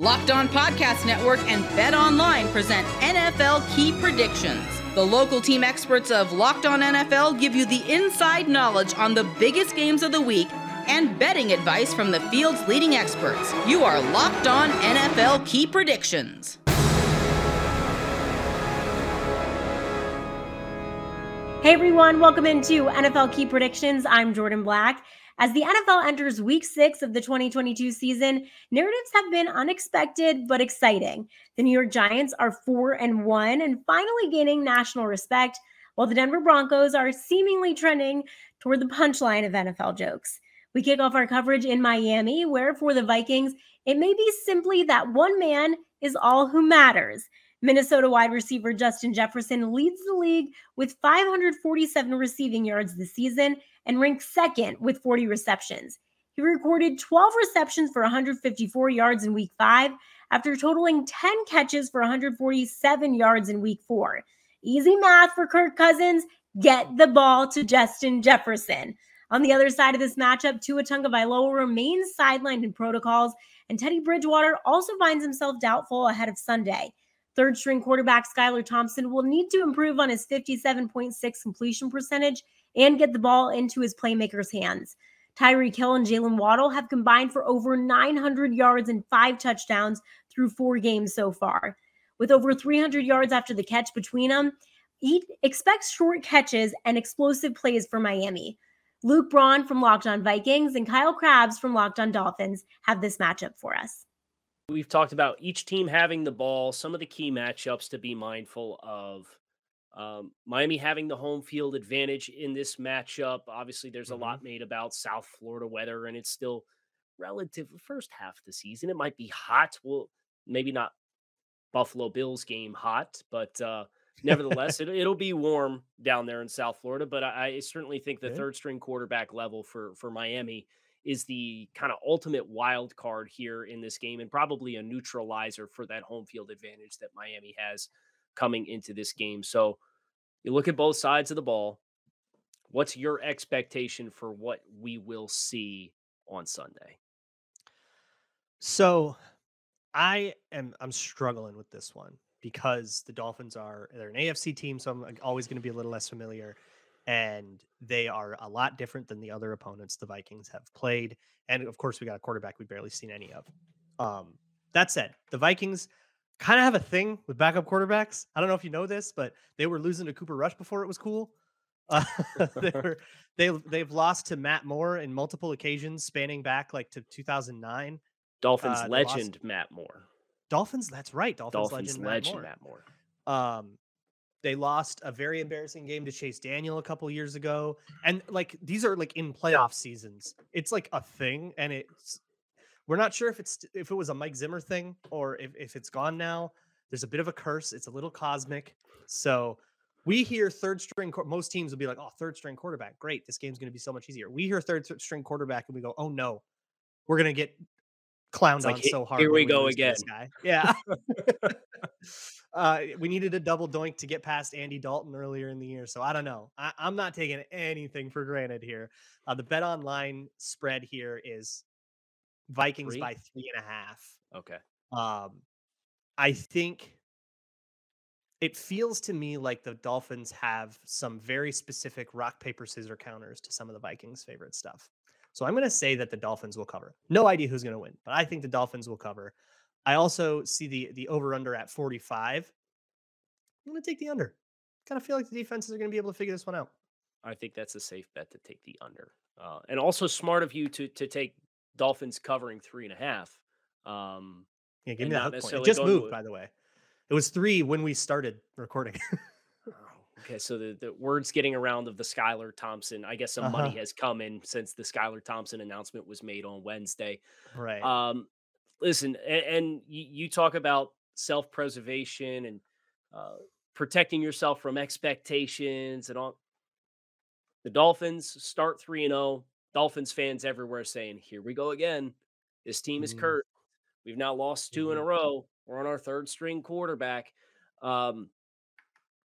Locked On Podcast Network and Bet Online present NFL Key Predictions. The local team experts of Locked On NFL give you the inside knowledge on the biggest games of the week and betting advice from the field's leading experts. You are Locked On NFL Key Predictions. Hey everyone, welcome into NFL Key Predictions. I'm Jordan Black. As the NFL enters week six of the 2022 season, narratives have been unexpected but exciting. The New York Giants are four and one and finally gaining national respect, while the Denver Broncos are seemingly trending toward the punchline of NFL jokes. We kick off our coverage in Miami, where for the Vikings, it may be simply that one man is all who matters. Minnesota wide receiver Justin Jefferson leads the league with 547 receiving yards this season and ranked second with 40 receptions. He recorded 12 receptions for 154 yards in week five after totaling 10 catches for 147 yards in week four. Easy math for Kirk Cousins. Get the ball to Justin Jefferson. On the other side of this matchup, Tua Tagovailoa remains sidelined in protocols, and Teddy Bridgewater also finds himself doubtful ahead of Sunday. Third string quarterback Skylar Thompson will need to improve on his 57.6 completion percentage and get the ball into his playmakers' hands. Tyreek Hill and Jalen Waddle have combined for over 900 yards and five touchdowns through four games so far. With over 300 yards after the catch between them, he expects short catches and explosive plays for Miami. Luke Braun from Locked On Vikings and Kyle Crabbs from Locked On Dolphins have this matchup for us. We've talked about each team having the ball, some of the key matchups to be mindful of. Um, Miami having the home field advantage in this matchup. Obviously, there's mm-hmm. a lot made about South Florida weather, and it's still relative first half of the season. It might be hot. Well, maybe not Buffalo Bills game hot, but uh, nevertheless, it, will be warm down there in South Florida. But I, I certainly think the okay. third string quarterback level for for Miami is the kind of ultimate wild card here in this game, and probably a neutralizer for that home field advantage that Miami has coming into this game. So you look at both sides of the ball. What's your expectation for what we will see on Sunday? So I am I'm struggling with this one because the Dolphins are they're an AFC team, so I'm always going to be a little less familiar. And they are a lot different than the other opponents the Vikings have played. And of course, we got a quarterback we've barely seen any of. Um, that said, the Vikings kind of have a thing with backup quarterbacks. I don't know if you know this, but they were losing to Cooper Rush before it was cool. Uh, they were, they they've lost to Matt Moore in multiple occasions, spanning back like to 2009. Dolphins uh, legend lost, Matt Moore. Dolphins, that's right. Dolphins, Dolphins legend, legend Matt Moore. Matt Moore. Um, they lost a very embarrassing game to Chase Daniel a couple years ago, and like these are like in playoff seasons. It's like a thing, and it's we're not sure if it's if it was a Mike Zimmer thing or if, if it's gone now. There's a bit of a curse. It's a little cosmic. So we hear third string. Most teams will be like, "Oh, third string quarterback, great! This game's going to be so much easier." We hear third string quarterback, and we go, "Oh no, we're going to get clowned like, on so hard." Here we go again. Yeah. uh, we needed a double doink to get past Andy Dalton earlier in the year, so I don't know. I, am not taking anything for granted here. Uh, the bet online spread here is Vikings three? by three and a half. Okay. Um, I think it feels to me like the Dolphins have some very specific rock paper scissors counters to some of the Vikings' favorite stuff. So I'm going to say that the Dolphins will cover. No idea who's going to win, but I think the Dolphins will cover. I also see the the over under at 45. I'm going to take the under. Kind of feel like the defenses are going to be able to figure this one out. I think that's a safe bet to take the under, uh, and also smart of you to to take Dolphins covering three and a half. Um, yeah, give me that hook point. It just moved, by the way. It was three when we started recording. Oh, okay, so the, the word's getting around of the Skylar Thompson. I guess some uh-huh. money has come in since the Skylar Thompson announcement was made on Wednesday. Right. Um, listen, and, and you, you, talk about self preservation and uh, protecting yourself from expectations and all. The Dolphins start 3 and 0. Dolphins fans everywhere saying, "Here we go again. This team is mm. cursed. We've now lost 2 mm. in a mm-hmm. row. We're on our third string quarterback." Um,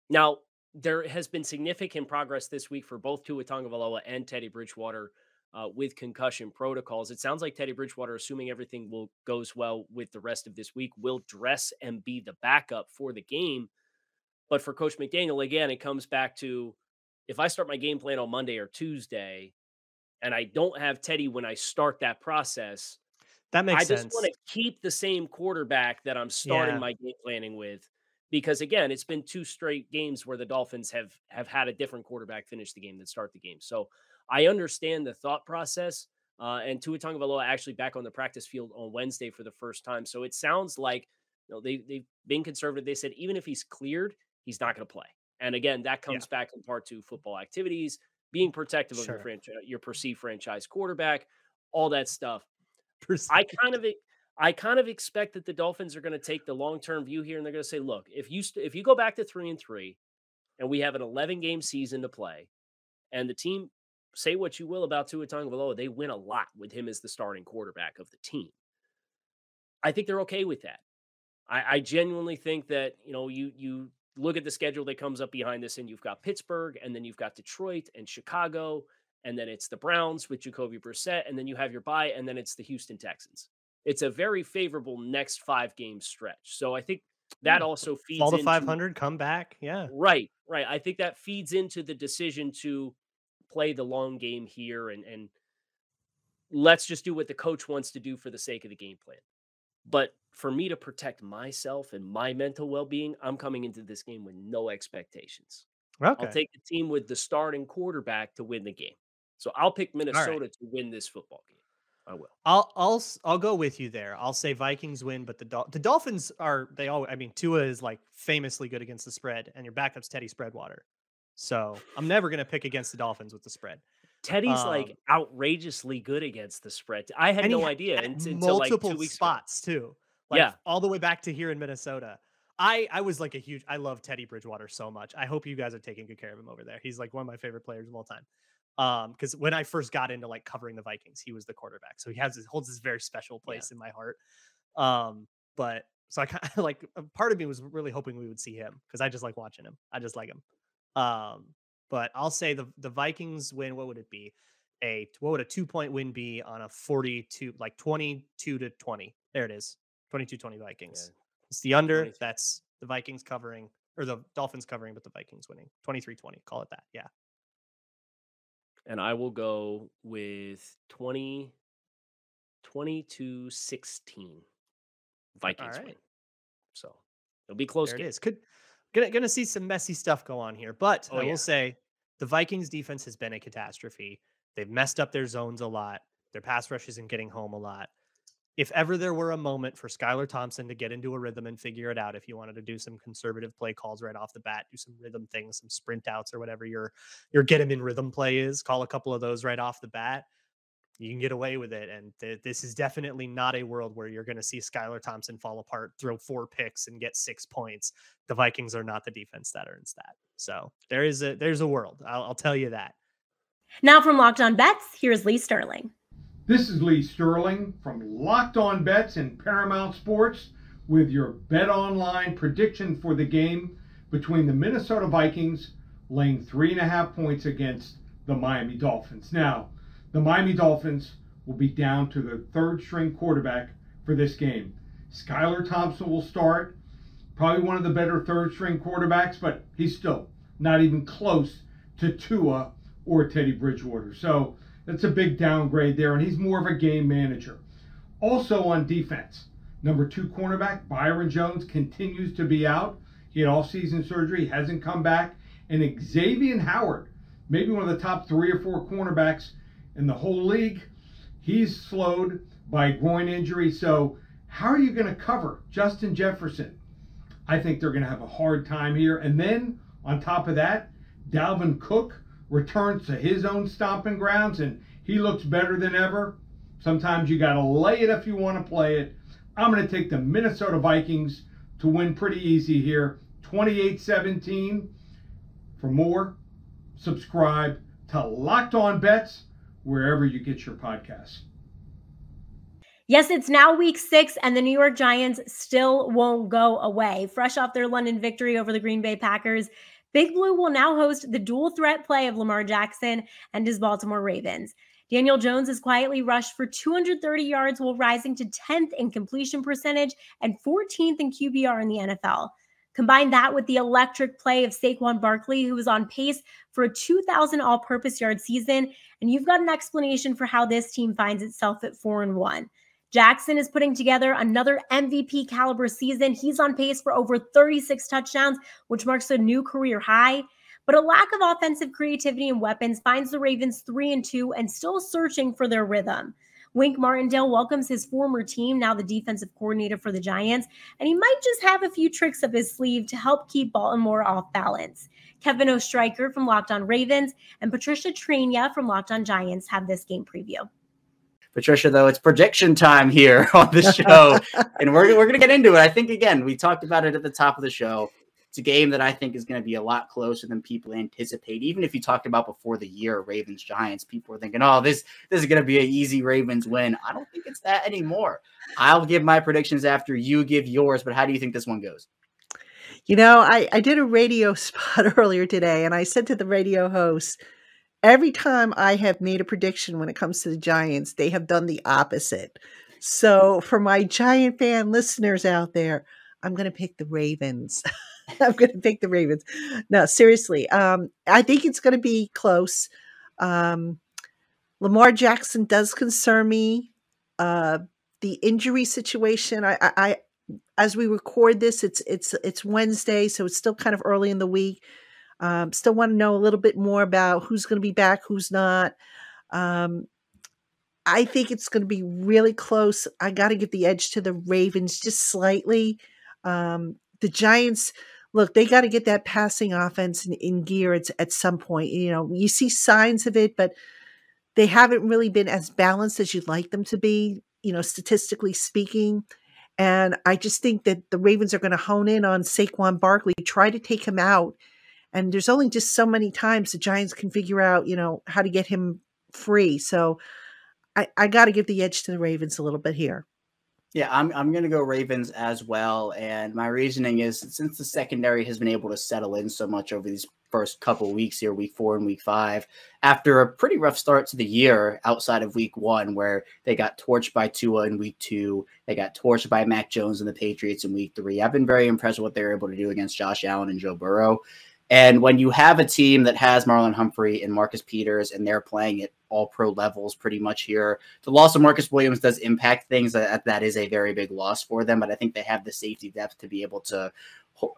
now there has been significant progress this week for both Tua Tagovailoa and Teddy Bridgewater. uh, with concussion protocols. It sounds like Teddy Bridgewater, assuming everything will goes well with the rest of this week, will dress and be the backup for the game. But for Coach McDaniel, again, it comes back to if I start my game plan on Monday or Tuesday, and I don't have Teddy when I start that process, that makes sense. I sense. just want to keep the same quarterback that I'm starting Yeah. my game planning with. Because again, it's been two straight games where the Dolphins have have had a different quarterback finish the game than start the game. So I understand the thought process. Uh, and Tua Tagovailoa actually back on the practice field on Wednesday for the first time. So it sounds like you know they they've been conservative. They said even if he's cleared, he's not going to play. And again, that comes back in part to football activities, being protective of your franchise, your perceived franchise quarterback, all that stuff. I kind of I kind of expect that the Dolphins are going to take the long term view here, and they're going to say, look, if you st- if you go back to three and three, and we have an 11 game season to play, and the team say what you will about Tua Tagovailoa, they win a lot with him as the starting quarterback of the team. I think they're okay with that. I, I genuinely think that you know you you look at the schedule that comes up behind this, and you've got Pittsburgh, and then you've got Detroit and Chicago, and then it's the Browns with Jacoby Brissett, and then you have your bye, and then it's the Houston Texans. It's a very favorable next five game stretch. So I think that also feeds to into- 500, come back. Yeah. Right, right. I think that feeds into the decision to play the long game here and and let's just do what the coach wants to do for the sake of the game plan. But for me to protect myself and my mental well-being, I'm coming into this game with no expectations. Okay. I'll take the team with the starting quarterback to win the game. So I'll pick Minnesota to win this football game. I will. I'll I'll I'll go with you there. I'll say Vikings win, but the Dol- the Dolphins are they all. I mean, Tua is like famously good against the spread, and your backup's Teddy Spreadwater. So I'm never gonna pick against the Dolphins with the spread. Teddy's Um, like outrageously good against the spread. I had no idea until like multiple two weeks ago. spots too. Like Yeah. all the way back to here in Minnesota. I I was like a huge. I love Teddy Bridgewater so much. I hope you guys are taking good care of him over there. He's like one of my favorite players of all time. Um, because when I first got into like covering the Vikings, he was the quarterback, so he has this holds this very special place in my heart. Um, but so I kind of like a part of me was really hoping we would see him because I just like watching him. I just like him. Um, but I'll say the the Vikings win. What would it be? A what would a two point win be on a 42 like 22 to 20? There it is. 22 20 Vikings. It's the under. 22. That's the Vikings covering or the Dolphins covering, but the Vikings winning 23 20. Call it that. Yeah. and I will go with 20 22 16 Vikings right. win. So it'll be close there game. it is. Could gonna gonna see some messy stuff go on here, but Oh, I yeah. will say the Vikings defense has been a catastrophe. They've messed up their zones a lot. Their pass rush isn't getting home a lot. If ever there were a moment for Skylar Thompson to get into a rhythm and figure it out, if you wanted to do some conservative play calls right off the bat, do some rhythm things, some sprint outs or whatever your your get him in rhythm play is, call a couple of those right off the bat. You can get away with it. And th- this is definitely not a world where you're going to see Skylar Thompson fall apart, throw four picks, and get six points the Vikings are not the defense that earns that. So there is a there's a world. I'll, I'll tell you that. Now from Locked On Bets, here's Lee Sterling. This is Lee Sterling from Locked On Bets and Paramount Sports with your Bet Online prediction for the game between the Minnesota Vikings laying three and a half points against the Miami Dolphins. Now, the Miami Dolphins will be down to the third string quarterback for this game. Skylar Thompson will start, probably one of the better third string quarterbacks, but he's still not even close to Tua or Teddy Bridgewater. So that's a big downgrade there, and he's more of a game manager. Also on defense, number two cornerback Byron Jones continues to be out. He had off-season surgery, hasn't come back, and Xavier Howard, maybe one of the top three or four cornerbacks in the whole league, he's slowed by groin injury. So how are you going to cover Justin Jefferson? I think they're going to have a hard time here. And then on top of that, Dalvin Cook returns to his own stomping grounds and he looks better than ever. Sometimes you got to lay it if you want to play it. I'm going to take the Minnesota Vikings to win pretty easy here 28 17. For more, subscribe to Locked On Bets wherever you get your podcasts. Yes, it's now week six, and the New York Giants still won't go away. Fresh off their London victory over the Green Bay Packers, Big Blue will now host the dual threat play of Lamar Jackson and his Baltimore Ravens. Daniel Jones is quietly rushed for 230 yards while rising to 10th in completion percentage and 14th in QBR in the NFL. Combine that with the electric play of Saquon Barkley, who was on pace for a 2,000 all purpose yard season, and you've got an explanation for how this team finds itself at 4 and 1. Jackson is putting together another MVP caliber season. He's on pace for over 36 touchdowns, which marks a new career high. But a lack of offensive creativity and weapons finds the Ravens 3 and 2 and still searching for their rhythm. Wink Martindale welcomes his former team, now the defensive coordinator for the Giants, and he might just have a few tricks up his sleeve to help keep Baltimore off balance. Kevin Oestreicher from Locked On Ravens and Patricia Traina from Locked On Giants have this game preview. Patricia, though, it's prediction time here on the show, and we're, we're going to get into it. I think, again, we talked about it at the top of the show. It's a game that I think is going to be a lot closer than people anticipate. Even if you talked about before the year Ravens Giants, people were thinking, "Oh, this this is going to be an easy Ravens win." I don't think it's that anymore. I'll give my predictions after you give yours, but how do you think this one goes? You know, I, I did a radio spot earlier today, and I said to the radio host, every time I have made a prediction when it comes to the Giants, they have done the opposite. So, for my Giant fan listeners out there, I'm going to pick the Ravens. I'm going to pick the Ravens. No, seriously. Um, I think it's going to be close. Um, Lamar Jackson does concern me. Uh, the injury situation. I, I, I, as we record this, it's it's it's Wednesday, so it's still kind of early in the week. Um, still want to know a little bit more about who's going to be back, who's not. Um, I think it's going to be really close. I got to give the edge to the Ravens just slightly. Um, the Giants, look, they got to get that passing offense in, in gear at, at some point. You know, you see signs of it, but they haven't really been as balanced as you'd like them to be, you know, statistically speaking. And I just think that the Ravens are going to hone in on Saquon Barkley, try to take him out. And there's only just so many times the Giants can figure out, you know, how to get him free. So I, I got to give the edge to the Ravens a little bit here. Yeah, I'm I'm gonna go Ravens as well, and my reasoning is since the secondary has been able to settle in so much over these first couple weeks here, week four and week five, after a pretty rough start to the year outside of week one, where they got torched by Tua in week two, they got torched by Mac Jones and the Patriots in week three. I've been very impressed with what they were able to do against Josh Allen and Joe Burrow. And when you have a team that has Marlon Humphrey and Marcus Peters and they're playing at all pro levels pretty much here, the loss of Marcus Williams does impact things. Uh, that, that is a very big loss for them, but I think they have the safety depth to be able to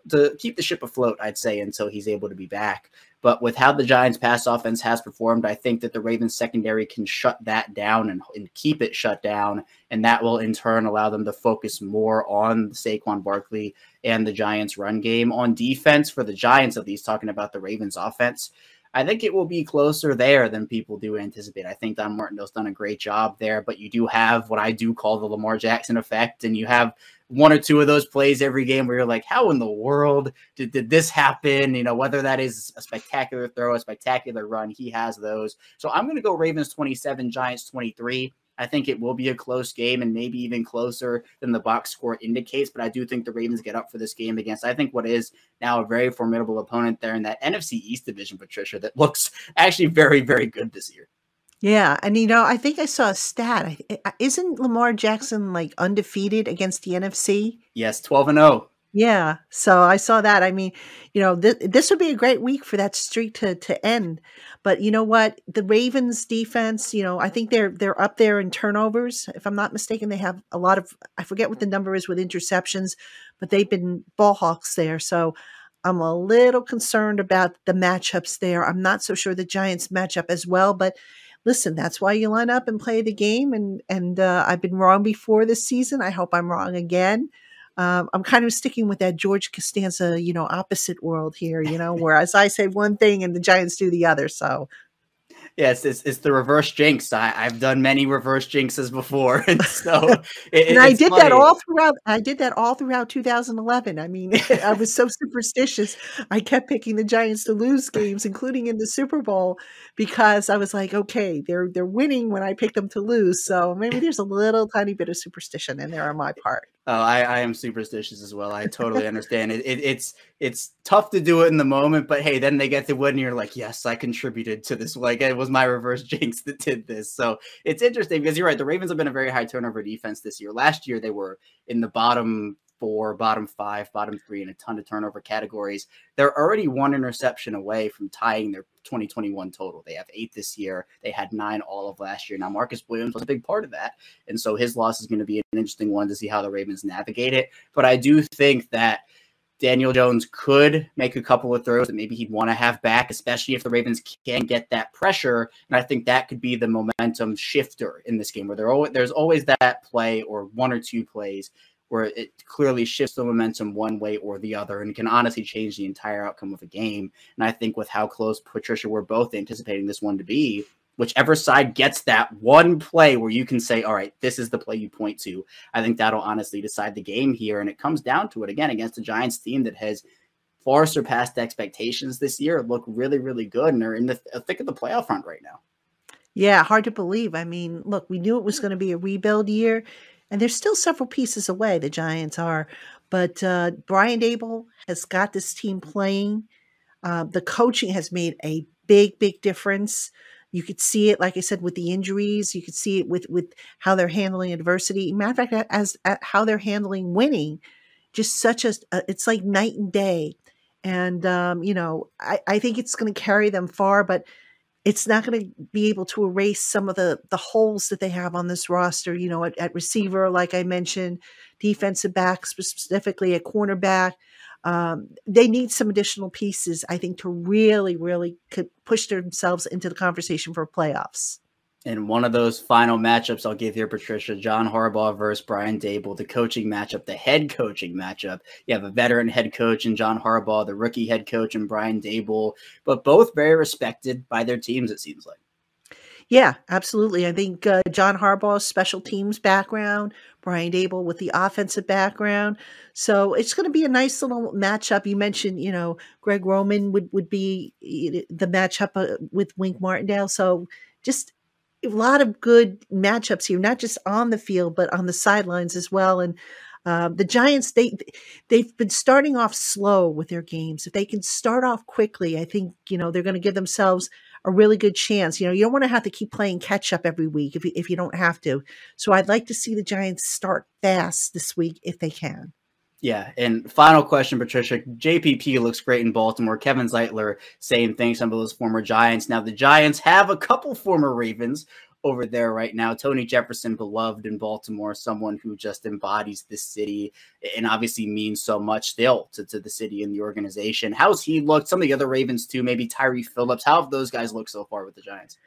to keep the ship afloat, I'd say, until he's able to be back. But with how the Giants' pass offense has performed, I think that the Ravens secondary can shut that down and, and keep it shut down. And that will in turn allow them to focus more on Saquon Barkley and the Giants' run game. On defense, for the Giants, at least talking about the Ravens' offense, I think it will be closer there than people do anticipate. I think Don Martindale's done a great job there, but you do have what I do call the Lamar Jackson effect, and you have one or two of those plays every game where you're like, how in the world did, did this happen? You know, whether that is a spectacular throw, a spectacular run, he has those. So I'm going to go Ravens 27, Giants 23. I think it will be a close game and maybe even closer than the box score indicates. But I do think the Ravens get up for this game against, I think, what is now a very formidable opponent there in that NFC East division, Patricia, that looks actually very, very good this year. Yeah, and you know, I think I saw a stat. Isn't Lamar Jackson like undefeated against the NFC? Yes, twelve and zero. Yeah, so I saw that. I mean, you know, th- this would be a great week for that streak to to end. But you know what? The Ravens defense, you know, I think they're they're up there in turnovers. If I'm not mistaken, they have a lot of I forget what the number is with interceptions, but they've been ball hawks there. So I'm a little concerned about the matchups there. I'm not so sure the Giants match up as well, but listen, that's why you line up and play the game. And and uh, I've been wrong before this season. I hope I'm wrong again. Um, I'm kind of sticking with that George Costanza, you know, opposite world here, you know, whereas I say one thing and the Giants do the other. So yes, it's, it's, the reverse jinx. I, have done many reverse jinxes before, and so it, and I did funny. that all throughout. I did that all throughout 2011. I mean, I was so superstitious. I kept picking the Giants to lose games, including in the Super Bowl, because I was like, okay, they're they're winning when I pick them to lose. So maybe there's a little tiny bit of superstition in there on my part. Oh, I, I am superstitious as well. I totally understand it, it, It's it's tough to do it in the moment, but hey, then they get the win, and you're like, yes, I contributed to this. Like it was my reverse jinx that did this. So it's interesting because you're right. The Ravens have been a very high turnover defense this year. Last year they were in the bottom four, bottom five, bottom three, and a ton of turnover categories. They're already one interception away from tying their 2021 total. They have eight this year. They had nine all of last year. Now, Marcus Williams was a big part of that. And so his loss is going to be an interesting one to see how the Ravens navigate it. But I do think that. Daniel Jones could make a couple of throws that maybe he'd want to have back, especially if the Ravens can get that pressure. And I think that could be the momentum shifter in this game, where always, there's always that play or one or two plays where it clearly shifts the momentum one way or the other and can honestly change the entire outcome of a game. And I think with how close Patricia we're both anticipating this one to be, whichever side gets that one play where you can say, all right, this is the play you point to, I think that'll honestly decide the game here. And it comes down to it again against the Giants team that has far surpassed expectations this year, look really, really good, and are in the uh, thick of the playoff hunt right now. Yeah, hard to believe. I mean, look, we knew it was going to be a rebuild year. And they're still several pieces away, the Giants are. But uh, Brian Daboll has got this team playing. Uh, the coaching has made a big, big difference. You could see it, like I said, with the injuries. You could see it with with how they're handling adversity. Matter of fact, as how they're handling winning, just such a, a it's like night and day. And um, you know, I, I think it's going to carry them far. But it's not going to be able to erase some of the the holes that they have on this roster. You know, at, at receiver, like I mentioned, defensive back specifically, at cornerback. Um, they need some additional pieces, I think, to really, really push themselves into the conversation for playoffs. In one of those final matchups, I'll give here, Patricia, John Harbaugh versus Brian Daboll, the coaching matchup, the head coaching matchup. You have a veteran head coach in John Harbaugh, the rookie head coach in Brian Daboll, but both very respected by their teams, it seems like. Yeah, absolutely. I think uh, John Harbaugh's special teams background, Brian Daboll with the offensive background. So it's going to be a nice little matchup. You mentioned, you know, Greg Roman would, would be the matchup uh, with Wink Martindale. So just a lot of good matchups here, not just on the field, but on the sidelines as well. And uh, the Giants, they they've been starting off slow with their games. If they can start off quickly, I think you know they're going to give themselves a really good chance. You know, you don't want to have to keep playing catch up every week if you, if you don't have to. So I'd like to see the Giants start fast this week if they can. Yeah, and final question, Patricia. JPP looks great in Baltimore. Kevin Zeitler saying thanks some of those former Giants. Now the Giants have a couple former Ravens over there right now. Tony Jefferson, beloved in Baltimore, someone who just embodies this city and obviously means so much still to, to the city and the organization. How's he looked? Some of the other Ravens too, maybe Tyree Phillips. How have those guys looked so far with the Giants?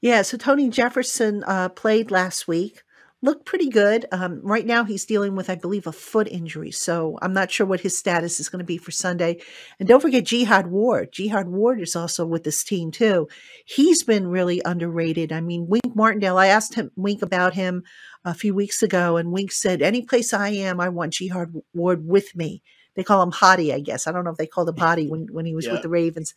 Yeah, so Tony Jefferson uh, played last week looked pretty good. Um, right now, he's dealing with, I believe, a foot injury. So I'm not sure what his status is going to be for Sunday. And don't forget Jihad Ward. Jihad Ward is also with this team, too. He's been really underrated. I mean, Wink Martindale, I asked him, Wink about him a few weeks ago, and Wink said, Any place I am, I want Jihad Ward with me they call him Hottie, I guess. I don't know if they called him Hottie when, when he was yeah. with the Ravens,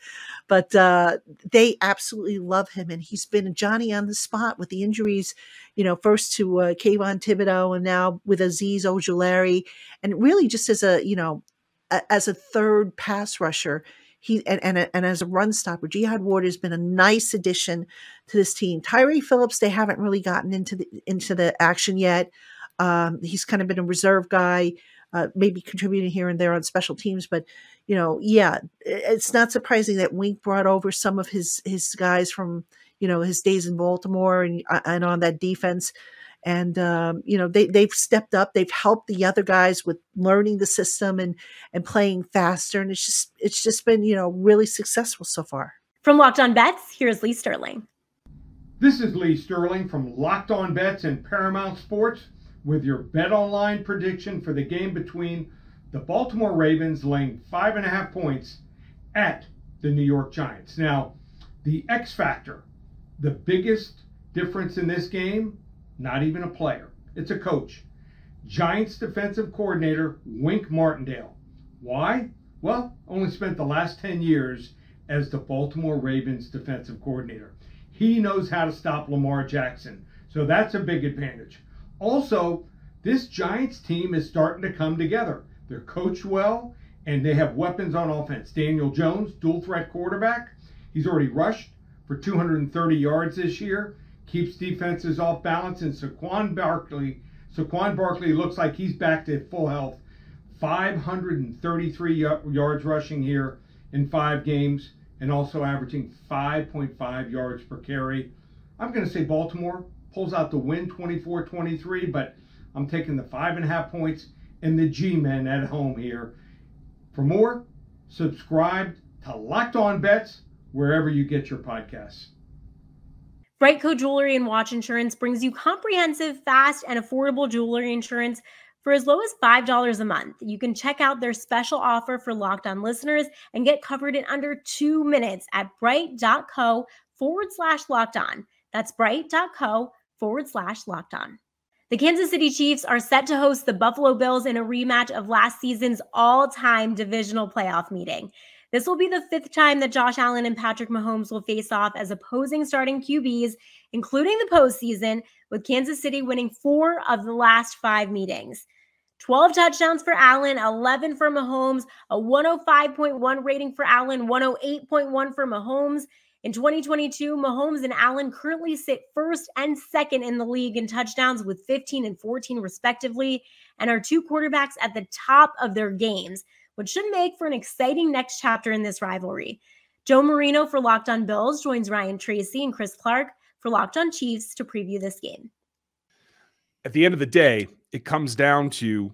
but uh, they absolutely love him. And he's been Johnny on the spot with the injuries, you know, first to uh, Kayvon Thibodeaux and now with Azeez Ojulari. And really just as a, you know, a, as a third pass rusher, he and, and, and as a run stopper, Jihad Ward has been a nice addition to this team. Tyree Phillips, they haven't really gotten into the into the action yet. Um, he's kind of been a reserve guy uh, maybe contributing here and there on special teams. But you know, yeah, it's not surprising that Wink brought over some of his his guys from you know his days in Baltimore and uh, and on that defense. And um, you know they they've stepped up. They've helped the other guys with learning the system and and playing faster. And it's just it's just been you know really successful so far. From Locked On Bets, here's Lee Sterling. This is Lee Sterling from Locked On Bets and Paramount Sports with your bet online prediction for the game between the Baltimore Ravens laying five and a half points at the New York Giants. Now, the X factor, the biggest difference in this game, not even a player, it's a coach. Giants defensive coordinator Wink Martindale. Why? Well, only spent the last 10 years as the Baltimore Ravens defensive coordinator. He knows how to stop Lamar Jackson. So that's a big advantage. Also, This Giants team is starting to come together. They're coached well, and they have weapons on offense. Daniel Jones, dual threat quarterback. He's already rushed for 230 yards this year, keeps defenses off balance, and Saquon Barkley. Saquon Barkley looks like he's back to full health. 533 yards rushing here in five games, and also averaging 5.5 yards per carry. I'm going to say Baltimore pulls out the win 24 23, but I'm taking the five and a half points and the G Men at home here. For more, subscribe to Locked On Bets wherever you get your podcasts. BriteCo Jewelry and Watch Insurance brings you comprehensive, fast, and affordable jewelry insurance for as low as $5 a month. You can check out their special offer for Locked On listeners and get covered in under two minutes at brite.co forward slash locked on. That's brite.co forward slash locked on. The Kansas City Chiefs are set to host the Buffalo Bills in a rematch of last season's all time divisional playoff meeting. This will be the fifth time that Josh Allen and Patrick Mahomes will face off as opposing starting QBs, including the postseason, with Kansas City winning four of the last five meetings. 12 touchdowns for Allen, 11 for Mahomes, a 105.1 rating for Allen, 108.1 for Mahomes. In 2022, Mahomes and Allen currently sit first and second in the league in touchdowns with 15 and 14, respectively, and are two quarterbacks at the top of their games, which should make for an exciting next chapter in this rivalry. Joe Marino for Locked On Bills joins Ryan Tracy and Chris Clark for Locked On Chiefs to preview this game. At the end of the day, it comes down to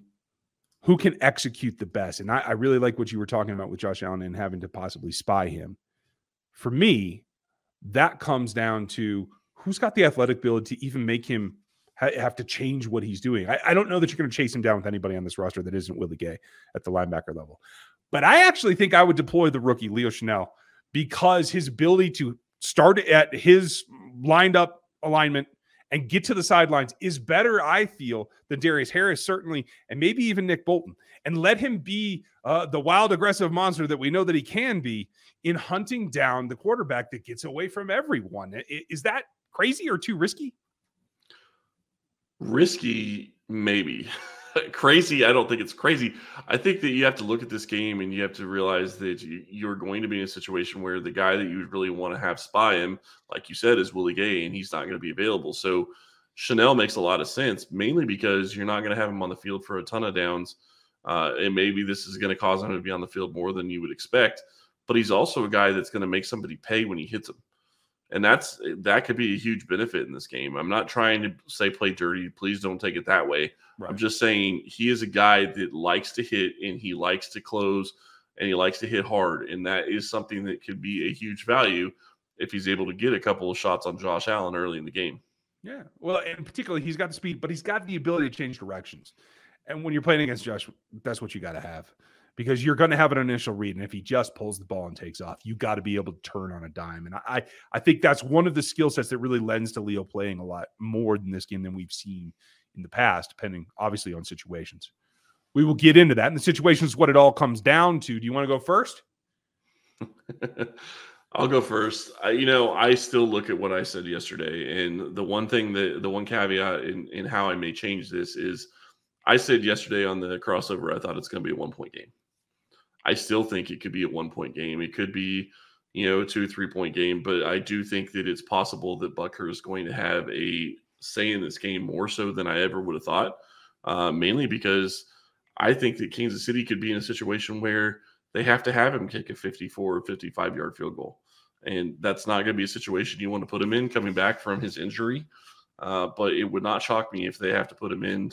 who can execute the best. And I, I really like what you were talking about with Josh Allen and having to possibly spy him for me, that comes down to who's got the athletic ability to even make him ha- have to change what he's doing. I, I don't know that you're going to chase him down with anybody on this roster that isn't Willie Gay at the linebacker level. But I actually think I would deploy the rookie, Leo Chenal because his ability to start at his lined up alignment and get to the sidelines is better, I feel, than Darius Harris, certainly, and maybe even Nick Bolton. And let him be uh, the wild, aggressive monster that we know that he can be in hunting down the quarterback that gets away from everyone. Is that crazy or too risky? Risky, maybe. crazy, I don't think it's crazy. I think that you have to look at this game and you have to realize that you're going to be in a situation where the guy that you would really want to have spy him, like you said, is Willie Gay, and he's not going to be available. So Chenal makes a lot of sense, mainly because you're not going to have him on the field for a ton of downs. Uh, and maybe this is going to cause him to be on the field more than you would expect. But he's also a guy that's going to make somebody pay when he hits him and that's that could be a huge benefit in this game. I'm not trying to say play dirty. Please don't take it that way. Right. I'm just saying he is a guy that likes to hit and he likes to close and he likes to hit hard, and that is something that could be a huge value if he's able to get a couple of shots on Josh Allen early in the game. Yeah, well, and particularly he's got the speed, but he's got the ability to change directions. And when you're playing against Josh, that's what you got to have because you're going to have an initial read. And if he just pulls the ball and takes off, you got to be able to turn on a dime. And I, I think that's one of the skill sets that really lends to Leo playing a lot more in this game than we've seen in the past, depending obviously on situations. We will get into that. And the situation is what it all comes down to. Do you want to go first? I'll go first. I, you know, I still look at what I said yesterday, and the one thing that the one caveat in, in how I may change this is, I said yesterday on the crossover, I thought it's going to be a one point game. I still think it could be a one point game. It could be, you know, a two, three point game, but I do think that it's possible that Butker is going to have a say in this game more so than I ever would have thought, uh, mainly because I think that Kansas City could be in a situation where they have to have him kick a 54 or 55 yard field goal. And that's not going to be a situation you want to put him in coming back from his injury. Uh, but it would not shock me if they have to put him in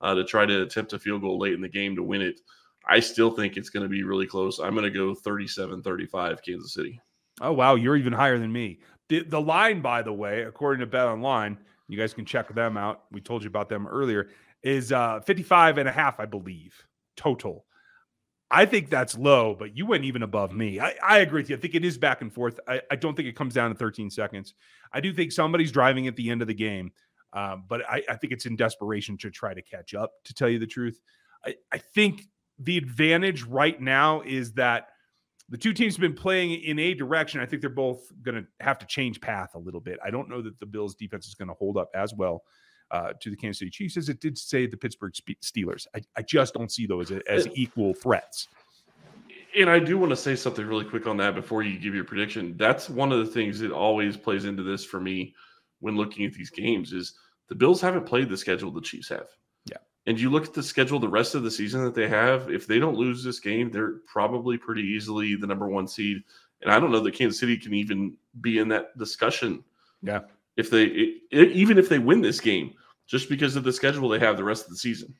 uh, to try to attempt a field goal late in the game to win it. I still think it's going to be really close. I'm going to go 37 35 Kansas City. Oh, wow. You're even higher than me. The, the line, by the way, according to Bet Online, you guys can check them out. We told you about them earlier, is uh, 55 and a half, I believe, total. I think that's low, but you went even above me. I, I agree with you. I think it is back and forth. I, I, don't think it comes down to 13 seconds. I do think somebody's driving at the end of the game, um, but I, I, think it's in desperation to try to catch up, to tell you the truth. I, I think the advantage right now is that the two teams have been playing in a direction. I think they're both going to have to change path a little bit. I don't know that the Bills defense is going to hold up as well uh, to the Kansas City Chiefs as it did say the Pittsburgh Steelers. I, I just don't see those as, as equal threats. And I do want to say something really quick on that before you give your prediction. That's one of the things that always plays into this for me when looking at these games is the Bills haven't played the schedule the Chiefs have. And you look at the schedule the rest of the season that they have, if they don't lose this game, they're probably pretty easily the number one seed. And I don't know that Kansas City can even be in that discussion. Yeah. If they it, even if they win this game, just because of the schedule they have the rest of the season.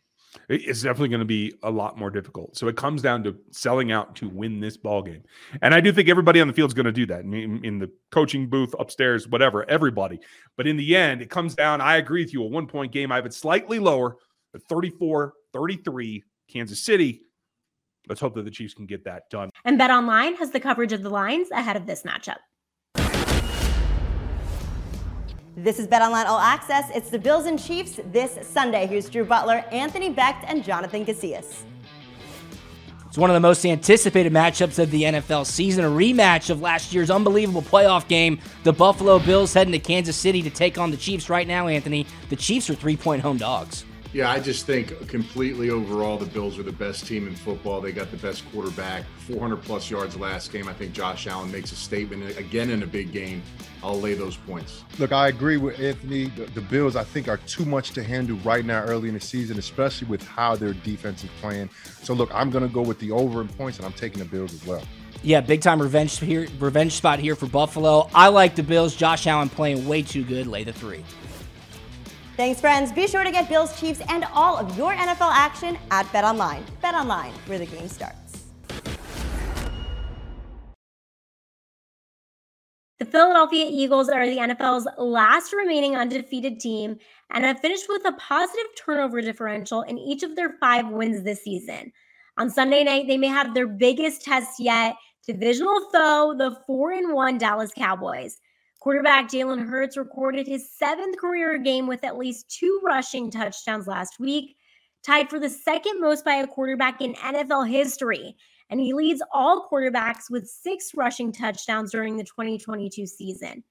It's definitely going to be a lot more difficult. So it comes down to selling out to win this ball game, and I do think everybody on the field is going to do that in, in, the coaching booth, upstairs, whatever, everybody. But in the end, it comes down. I agree with you. A one point game. I have it slightly lower, but 34 33, Kansas City. Let's hope that the Chiefs can get that done. And Bet Online has the coverage of the lines ahead of this matchup. This is Bet Online All Access. It's the Bills and Chiefs this Sunday. Here's Drew Butler, Anthony Becht, and Jonathan Casillas. It's one of the most anticipated matchups of the NFL season, a rematch of last year's unbelievable playoff game. The Buffalo Bills heading to Kansas City to take on the Chiefs right now, Anthony. The Chiefs are three point home dogs. Yeah, I just think completely overall, the Bills are the best team in football. They got the best quarterback, 400 plus yards last game. I think Josh Allen makes a statement again in a big game. I'll lay those points. Look, I agree with Anthony. The, the Bills, I think, are too much to handle right now early in the season, especially with how their defense is playing. So, look, I'm going to go with the over in points, and I'm taking the Bills as well. Yeah, big time revenge here, revenge spot here for Buffalo. I like the Bills. Josh Allen playing way too good. Lay the three. Thanks, friends. Be sure to get Bills, Chiefs, and all of your NFL action at BetOnline. BetOnline, where the game starts. The Philadelphia Eagles are the NFL's last remaining undefeated team and have finished with a positive turnover differential in each of their five wins this season. On Sunday night, they may have their biggest test yet divisional foe, the 4 and 1 Dallas Cowboys. Quarterback Jalen Hurts recorded his seventh career game with at least two rushing touchdowns last week, tied for the second most by a quarterback in NFL history. And he leads all quarterbacks with six rushing touchdowns during the 2022 season.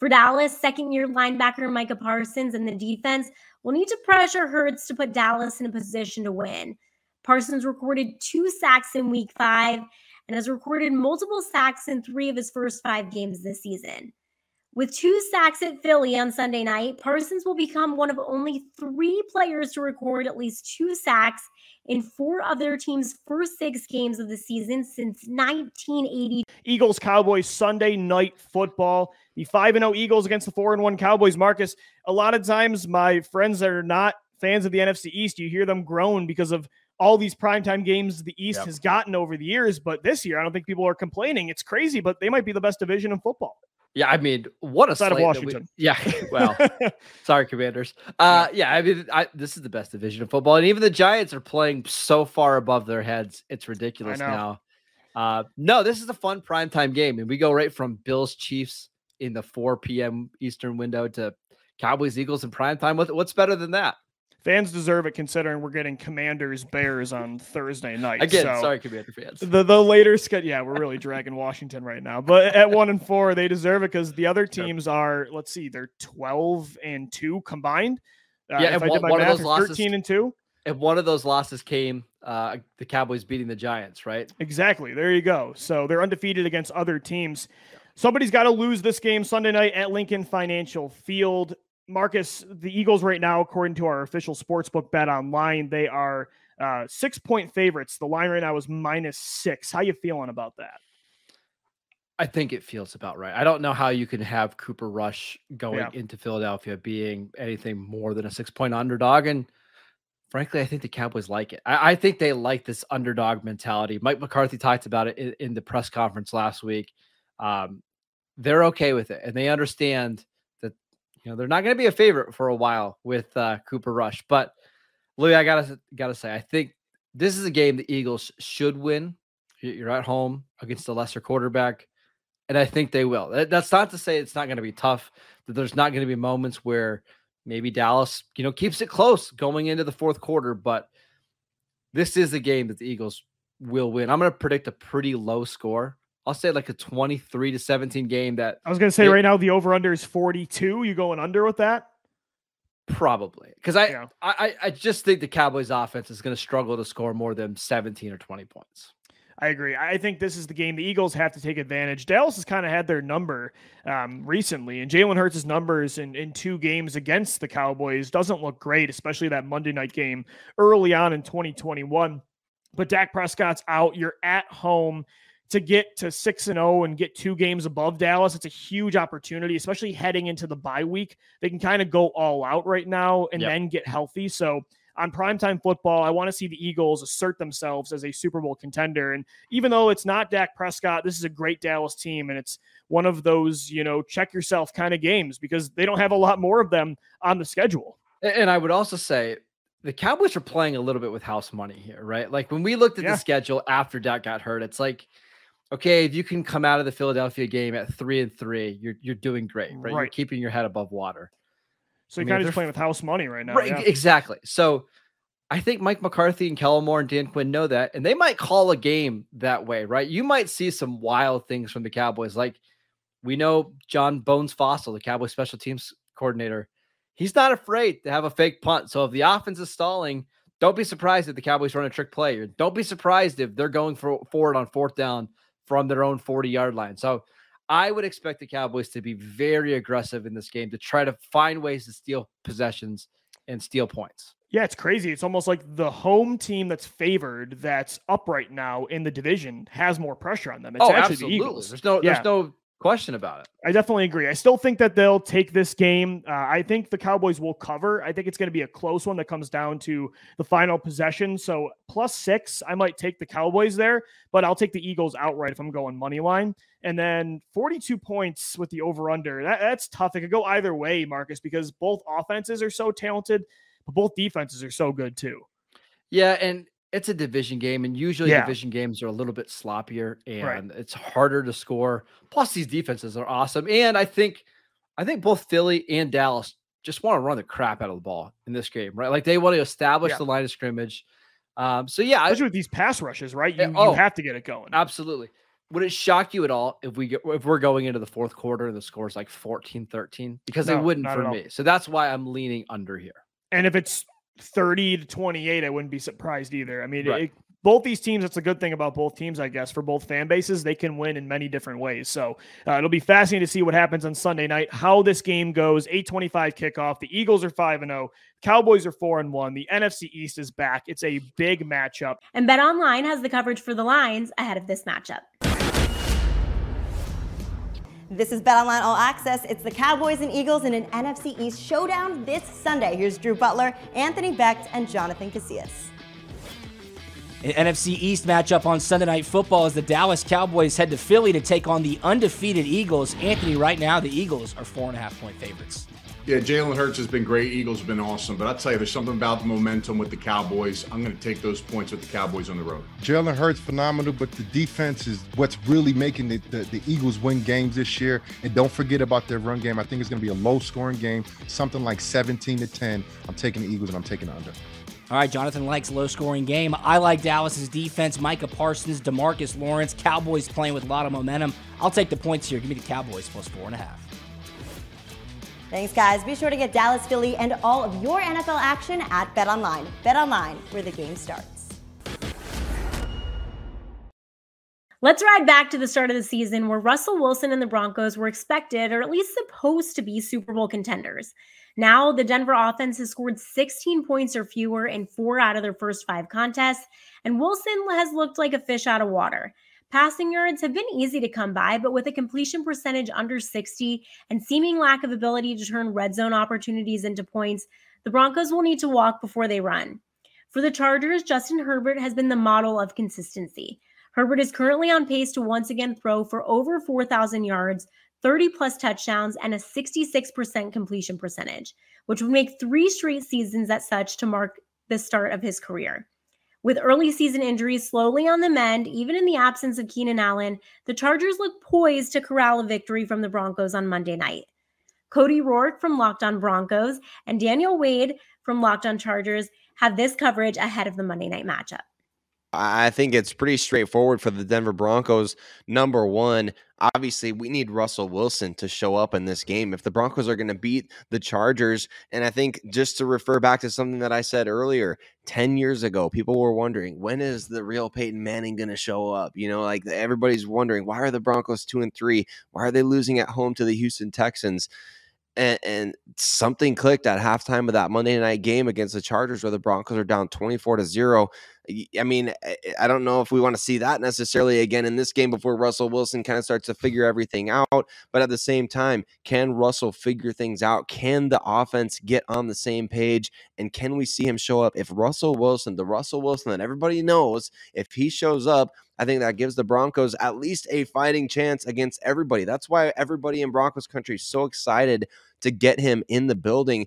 For Dallas, second year linebacker Micah Parsons and the defense will need to pressure Hurts to put Dallas in a position to win. Parsons recorded two sacks in week five and has recorded multiple sacks in three of his first five games this season. With two sacks at Philly on Sunday night, Parsons will become one of only three players to record at least two sacks in four of their team's first six games of the season since 1980. Eagles Cowboys Sunday night football. The 5 0 Eagles against the 4 1 Cowboys. Marcus, a lot of times my friends that are not fans of the NFC East, you hear them groan because of all these primetime games the East yep. has gotten over the years. But this year, I don't think people are complaining. It's crazy, but they might be the best division in football. Yeah, I mean, what a side of Washington. We, yeah, well, sorry, Commanders. Uh, yeah, I mean, I, this is the best division of football, and even the Giants are playing so far above their heads. It's ridiculous now. Uh, no, this is a fun primetime game, and we go right from Bills Chiefs in the 4 p.m. Eastern window to Cowboys Eagles in primetime. What, what's better than that? Fans deserve it considering we're getting Commanders Bears on Thursday night. Again, so sorry, Commander fans. The the later schedule, yeah, we're really dragging Washington right now. But at one and four, they deserve it because the other teams are, let's see, they're twelve and two combined. Uh, yeah, did my one math, of those losses, thirteen and two. If one of those losses came, uh, the Cowboys beating the Giants, right? Exactly. There you go. So they're undefeated against other teams. Somebody's got to lose this game Sunday night at Lincoln Financial Field. Marcus, the Eagles right now, according to our official sportsbook bet online, they are uh, six point favorites. The line right now is minus six. How you feeling about that? I think it feels about right. I don't know how you can have Cooper Rush going Yeah. into Philadelphia being anything more than a six point underdog. And frankly, I think the Cowboys like it. I, I think they like this underdog mentality. Mike McCarthy talked about it in, in the press conference last week. Um, they're okay with it and they understand you know they're not going to be a favorite for a while with uh, Cooper Rush. But Louis, I gotta gotta say, I think this is a game the Eagles should win. You- You're at home against a lesser quarterback, and I think they will. That's not to say it's not going to be tough. That there's not going to be moments where maybe Dallas, you know, keeps it close going into the fourth quarter. But this is a game that the Eagles will win. I'm going to predict a pretty low score. I'll say like a 23 to 17 game that I was going to say They- right now the over under is 42. You going under with that? Probably because I, yeah. I I just think the Cowboys offense is going to struggle to score more than 17 or 20 points. I agree. I think this is the game the Eagles have to take advantage. Dallas has kind of had their number um, recently, and Jalen Hurts' numbers in, in two games against the Cowboys doesn't look great, especially that Monday night game early on in 2021. But Dak Prescott's out. You're at home to get to 6 and 0 and get two games above Dallas. It's a huge opportunity, especially heading into the bye week. They can kind of go all out right now and yep. then get healthy. So on primetime football, I want to see the Eagles assert themselves as a Super Bowl contender. And even though it's not Dak Prescott, this is a great Dallas team. And it's one of those, you know, check yourself kind of games because they don't have a lot more of them on the schedule. And I would also say the Cowboys are playing a little bit with house money here, right? Like when we looked at yeah. the schedule after Dak got hurt, it's like, okay, if you can come out of the Philadelphia game at three and three, you're you're doing great, right? right. You're keeping your head above water. So you're kind of just playing with house money right now. Right, yeah. exactly. So I think Mike McCarthy and Kellen Moore and Dan Quinn know that, and they might call a game that way, right? You might see some wild things from the Cowboys. Like we know John Bones Fassel, the Cowboys special teams coordinator, he's not afraid to have a fake punt. So if the offense is stalling, don't be surprised if the Cowboys run a trick play, or don't be surprised if they're going for, forward on fourth down from their own 40 yard line. So I would expect the Cowboys to be very aggressive in this game to try to find ways to steal possessions and steal points. Yeah, it's crazy. It's almost like the home team that's favored, that's up right now in the division, has more pressure on them. It's oh, actually absolutely. the Eagles. There's no, yeah. there's no question about it. I definitely agree. I still think that they'll take this game. Uh, I think the Cowboys will cover. I think it's going to be a close one that comes down to the final possession. So plus six, I might take the Cowboys there, but I'll take the Eagles outright if I'm going money line. And then 42 points with the over under. That, that's tough. It could go either way, Marcus, because both offenses are so talented, but both defenses are so good too. Yeah, and it's a division game, and usually yeah. division games are a little bit sloppier and right. it's harder to score. Plus, these defenses are awesome, and I think, I think both Philly and Dallas just want to run the crap out of the ball in this game, right? Like they want to establish yeah. the line of scrimmage. Um, so yeah, especially I, with these pass rushes, right? You, oh, you have to get it going. Absolutely. Would it shock you at all if we get, if we're going into the fourth quarter and the score is like 14-13? Because no, it wouldn't for me. So that's why I'm leaning under here. And if it's 30 to 28, I wouldn't be surprised either. I mean, right. it, both these teams, that's a good thing about both teams, I guess, for both fan bases. They can win in many different ways. So uh, it'll be fascinating to see what happens on Sunday night, how this game goes. 825 kickoff. The Eagles are 5 and 0. Cowboys are 4 and 1. The NFC East is back. It's a big matchup. And Bet Online has the coverage for the lines ahead of this matchup. This is Bet Online All Access. It's the Cowboys and Eagles in an NFC East showdown this Sunday. Here's Drew Butler, Anthony Becht, and Jonathan Casillas. An NFC East matchup on Sunday Night Football as the Dallas Cowboys head to Philly to take on the undefeated Eagles. Anthony, right now, the Eagles are four and a half point favorites. Yeah, Jalen Hurts has been great. Eagles have been awesome. But I'll tell you, there's something about the momentum with the Cowboys. I'm going to take those points with the Cowboys on the road. Jalen Hurts, phenomenal, but the defense is what's really making the, the, the, Eagles win games this year. And don't forget about their run game. I think it's going to be a low scoring game, something like 17 to 10. I'm taking the Eagles and I'm taking the under. All right, Jonathan likes low scoring game. I like Dallas's defense. Micah Parsons, Demarcus Lawrence, Cowboys playing with a lot of momentum. I'll take the points here. Give me the Cowboys plus four and a half. Thanks, guys. Be sure to get Dallas, Philly, and all of your NFL action at Bet Online. Bet Online, where the game starts. Let's ride back to the start of the season where Russell Wilson and the Broncos were expected, or at least supposed to be, Super Bowl contenders. Now, the Denver offense has scored 16 points or fewer in four out of their first five contests, and Wilson has looked like a fish out of water. Passing yards have been easy to come by, but with a completion percentage under 60 and seeming lack of ability to turn red zone opportunities into points, the Broncos will need to walk before they run. For the Chargers, Justin Herbert has been the model of consistency. Herbert is currently on pace to once again throw for over 4,000 yards, 30 plus touchdowns, and a 66% completion percentage, which would make three straight seasons at such to mark the start of his career. With early season injuries slowly on the mend, even in the absence of Keenan Allen, the Chargers look poised to corral a victory from the Broncos on Monday night. Cody Roark from Locked On Broncos and Daniel Wade from Locked On Chargers have this coverage ahead of the Monday night matchup. I think it's pretty straightforward for the Denver Broncos. Number one, obviously, we need Russell Wilson to show up in this game. If the Broncos are going to beat the Chargers, and I think just to refer back to something that I said earlier, 10 years ago, people were wondering, when is the real Peyton Manning going to show up? You know, like everybody's wondering, why are the Broncos two and three? Why are they losing at home to the Houston Texans? and, and, something clicked at halftime of that Monday night game against the Chargers where the Broncos are down 24 to 0. I mean, I don't know if we want to see that necessarily again in this game before Russell Wilson kind of starts to figure everything out. But at the same time, can Russell figure things out? Can the offense get on the same page? And can we see him show up? If Russell Wilson, the Russell Wilson that everybody knows, if he shows up, I think that gives the Broncos at least a fighting chance against everybody. That's why everybody in Broncos country is so excited to get him in the building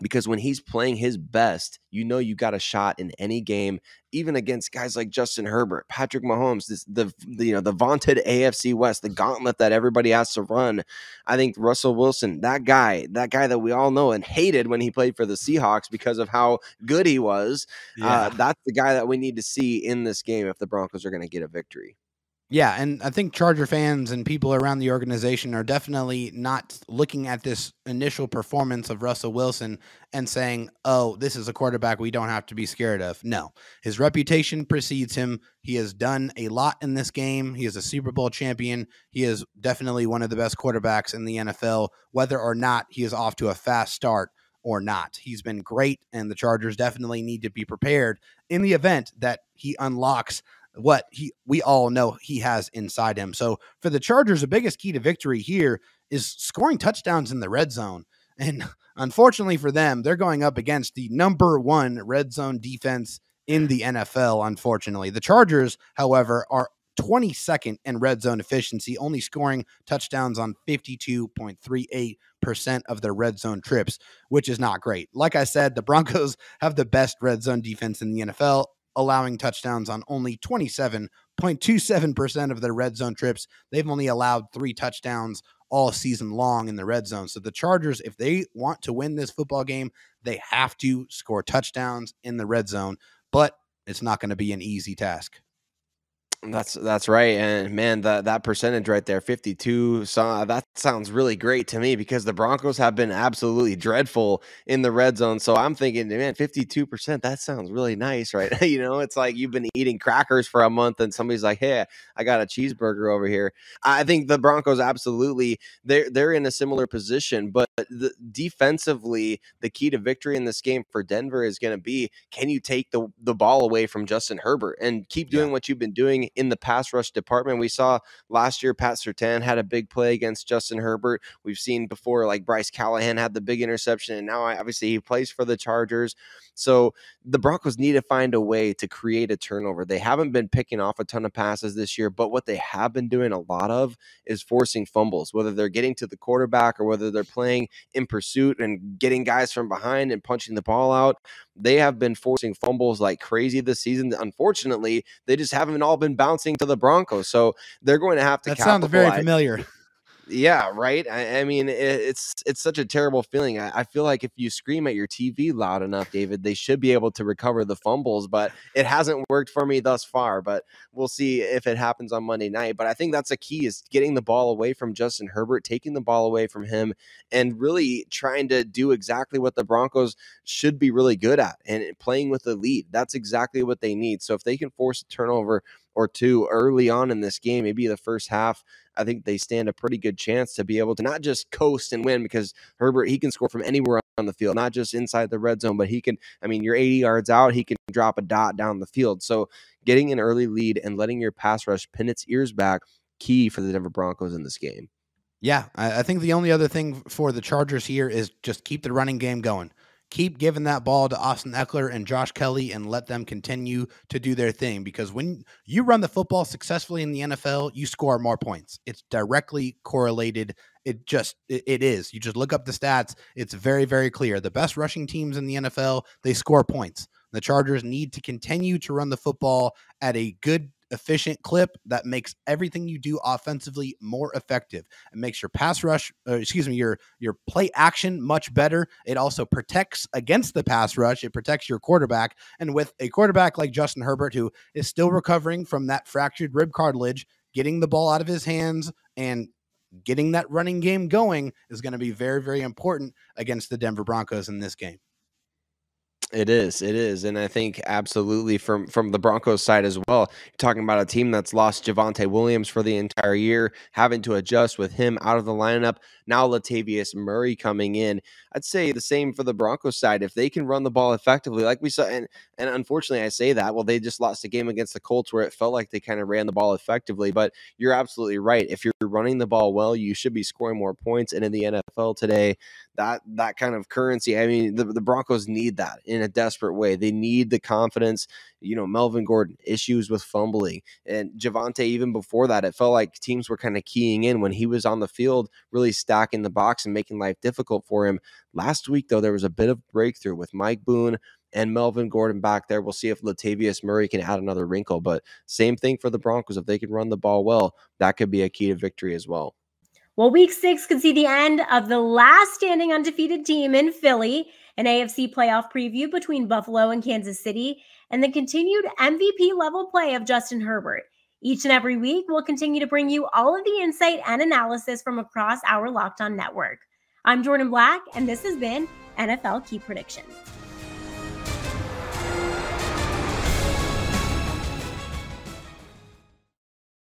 because when he's playing his best, you know you got a shot in any game, even against guys like Justin Herbert, Patrick Mahomes, this, the, the you know the vaunted AFC West, the gauntlet that everybody has to run. I think Russell Wilson, that guy, that guy that we all know and hated when he played for the Seahawks because of how good he was. Uh, yeah. Uh, that's the guy that we need to see in this game if the Broncos are going to get a victory. Yeah, and I think Charger fans and people around the organization are definitely not looking at this initial performance of Russell Wilson and saying, "Oh, this is a quarterback we don't have to be scared of." No. His reputation precedes him. He has done a lot in this game. He is a Super Bowl champion. He is definitely one of the best quarterbacks in the NFL, whether or not he is off to a fast start or not. He's been great and the Chargers definitely need to be prepared in the event that he unlocks what he we all know he has inside him. So for the Chargers, the biggest key to victory here is scoring touchdowns in the red zone. And unfortunately for them, they're going up against the number one red zone defense in the NFL. Unfortunately, the Chargers, however, are 22nd in red zone efficiency, only scoring touchdowns on 52.38% of their red zone trips, which is not great. Like I said, the Broncos have the best red zone defense in the NFL allowing touchdowns on only 27.27% of their red zone trips. They've only allowed three touchdowns all season long in the red zone. So the Chargers, if they want to win this football game, they have to score touchdowns in the red zone, but it's not going to be an easy task. That's that's right, and man, that that percentage right there, fifty two. So that sounds really great to me because the Broncos have been absolutely dreadful in the red zone. So I'm thinking, man, fifty two percent. That sounds really nice, right? you know, it's like you've been eating crackers for a month, and somebody's like, "Hey, I got a cheeseburger over here." I think the Broncos absolutely they're they're in a similar position, but the, defensively, the key to victory in this game for Denver is going to be can you take the the ball away from Justin Herbert and keep doing yeah. what you've been doing in the pass rush department. We saw last year Pat Surtain had a big play against Justin Herbert. We've seen before like Bryce Callahan had the big interception, and now obviously he plays for the Chargers. So the Broncos need to find a way to create a turnover. They haven't been picking off a ton of passes this year, but what they have been doing a lot of is forcing fumbles, whether they're getting to the quarterback or whether they're playing in pursuit and getting guys from behind and punching the ball out. They have been forcing fumbles like crazy this season. Unfortunately, they just haven't all been bouncing to the Broncos. So they're going to have to. That sounds very familiar. Yeah, right. I, I mean, it, it's it's such a terrible feeling. I, I, feel like if you scream at your TV loud enough, David, they should be able to recover the fumbles. But it hasn't worked for me thus far. But we'll see if it happens on Monday night. But I think that's a key is getting the ball away from Justin Herbert, taking the ball away from him, and really trying to do exactly what the Broncos should be really good at and playing with the lead. That's exactly what they need. So if they can force a turnover or two early on in this game, maybe the first half, I think they stand a pretty good chance to be able to not just coast and win because Herbert, he can score from anywhere on the field, not just inside the red zone, but he can, I mean, you're 80 yards out, he can drop a dot down the field. So getting an early lead and letting your pass rush pin its ears back, key for the Denver Broncos in this game. Yeah, I think the only other thing for the Chargers here is just keep the running game going keep giving that ball to Austin Ekeler and Josh Kelley and let them continue to do their thing. Because when you run the football successfully in the NFL, you score more points. It's directly correlated. It just it, is. You just look up the stats. It's very very clear. The best rushing teams in the NFL they score points. The Chargers need to continue to run the football at a good efficient clip that makes everything you do offensively more effective. It makes your pass rush, uh, excuse me, your your play action much better. It also protects against the pass rush. It protects your quarterback. And with a quarterback like Justin Herbert, who is still recovering from that fractured rib cartilage, getting the ball out of his hands and getting that running game going is going to be very, very important against the Denver Broncos in this game. It is, it is, and I think absolutely from from the Broncos side as well. You're talking about a team that's lost Javonte Williams for the entire year, having to adjust with him out of the lineup. Now Latavius Murray coming in. I'd say the same for the Broncos side. If they can run the ball effectively, like we saw, and and unfortunately I say that, well, they just lost a game against the Colts where it felt like they kind of ran the ball effectively. But you're absolutely right. If you're running the ball well, you should be scoring more points. And in the NFL today, that that kind of currency, I mean, the, the Broncos need that a desperate way. They need the confidence. You know, Melvin Gordon issues with fumbling, and Javonte. Even before that, it felt like teams were kind of keying in when he was on the field, really stacking the box and making life difficult for him. Last week, though, there was a bit of breakthrough with Mike Boone and Melvin Gordon back there. We'll see if Latavius Murray can add another wrinkle. But same thing for the Broncos. If they can run the ball well, that could be a key to victory as well. Well, week six could see the end of the last standing undefeated team in Philly, an AFC playoff preview between Buffalo and Kansas City, and the continued MVP level play of Justin Herbert. Each and every week, we'll continue to bring you all of the insight and analysis from across our Locked On network. I'm Jordan Black, and this has been NFL Key Predictions.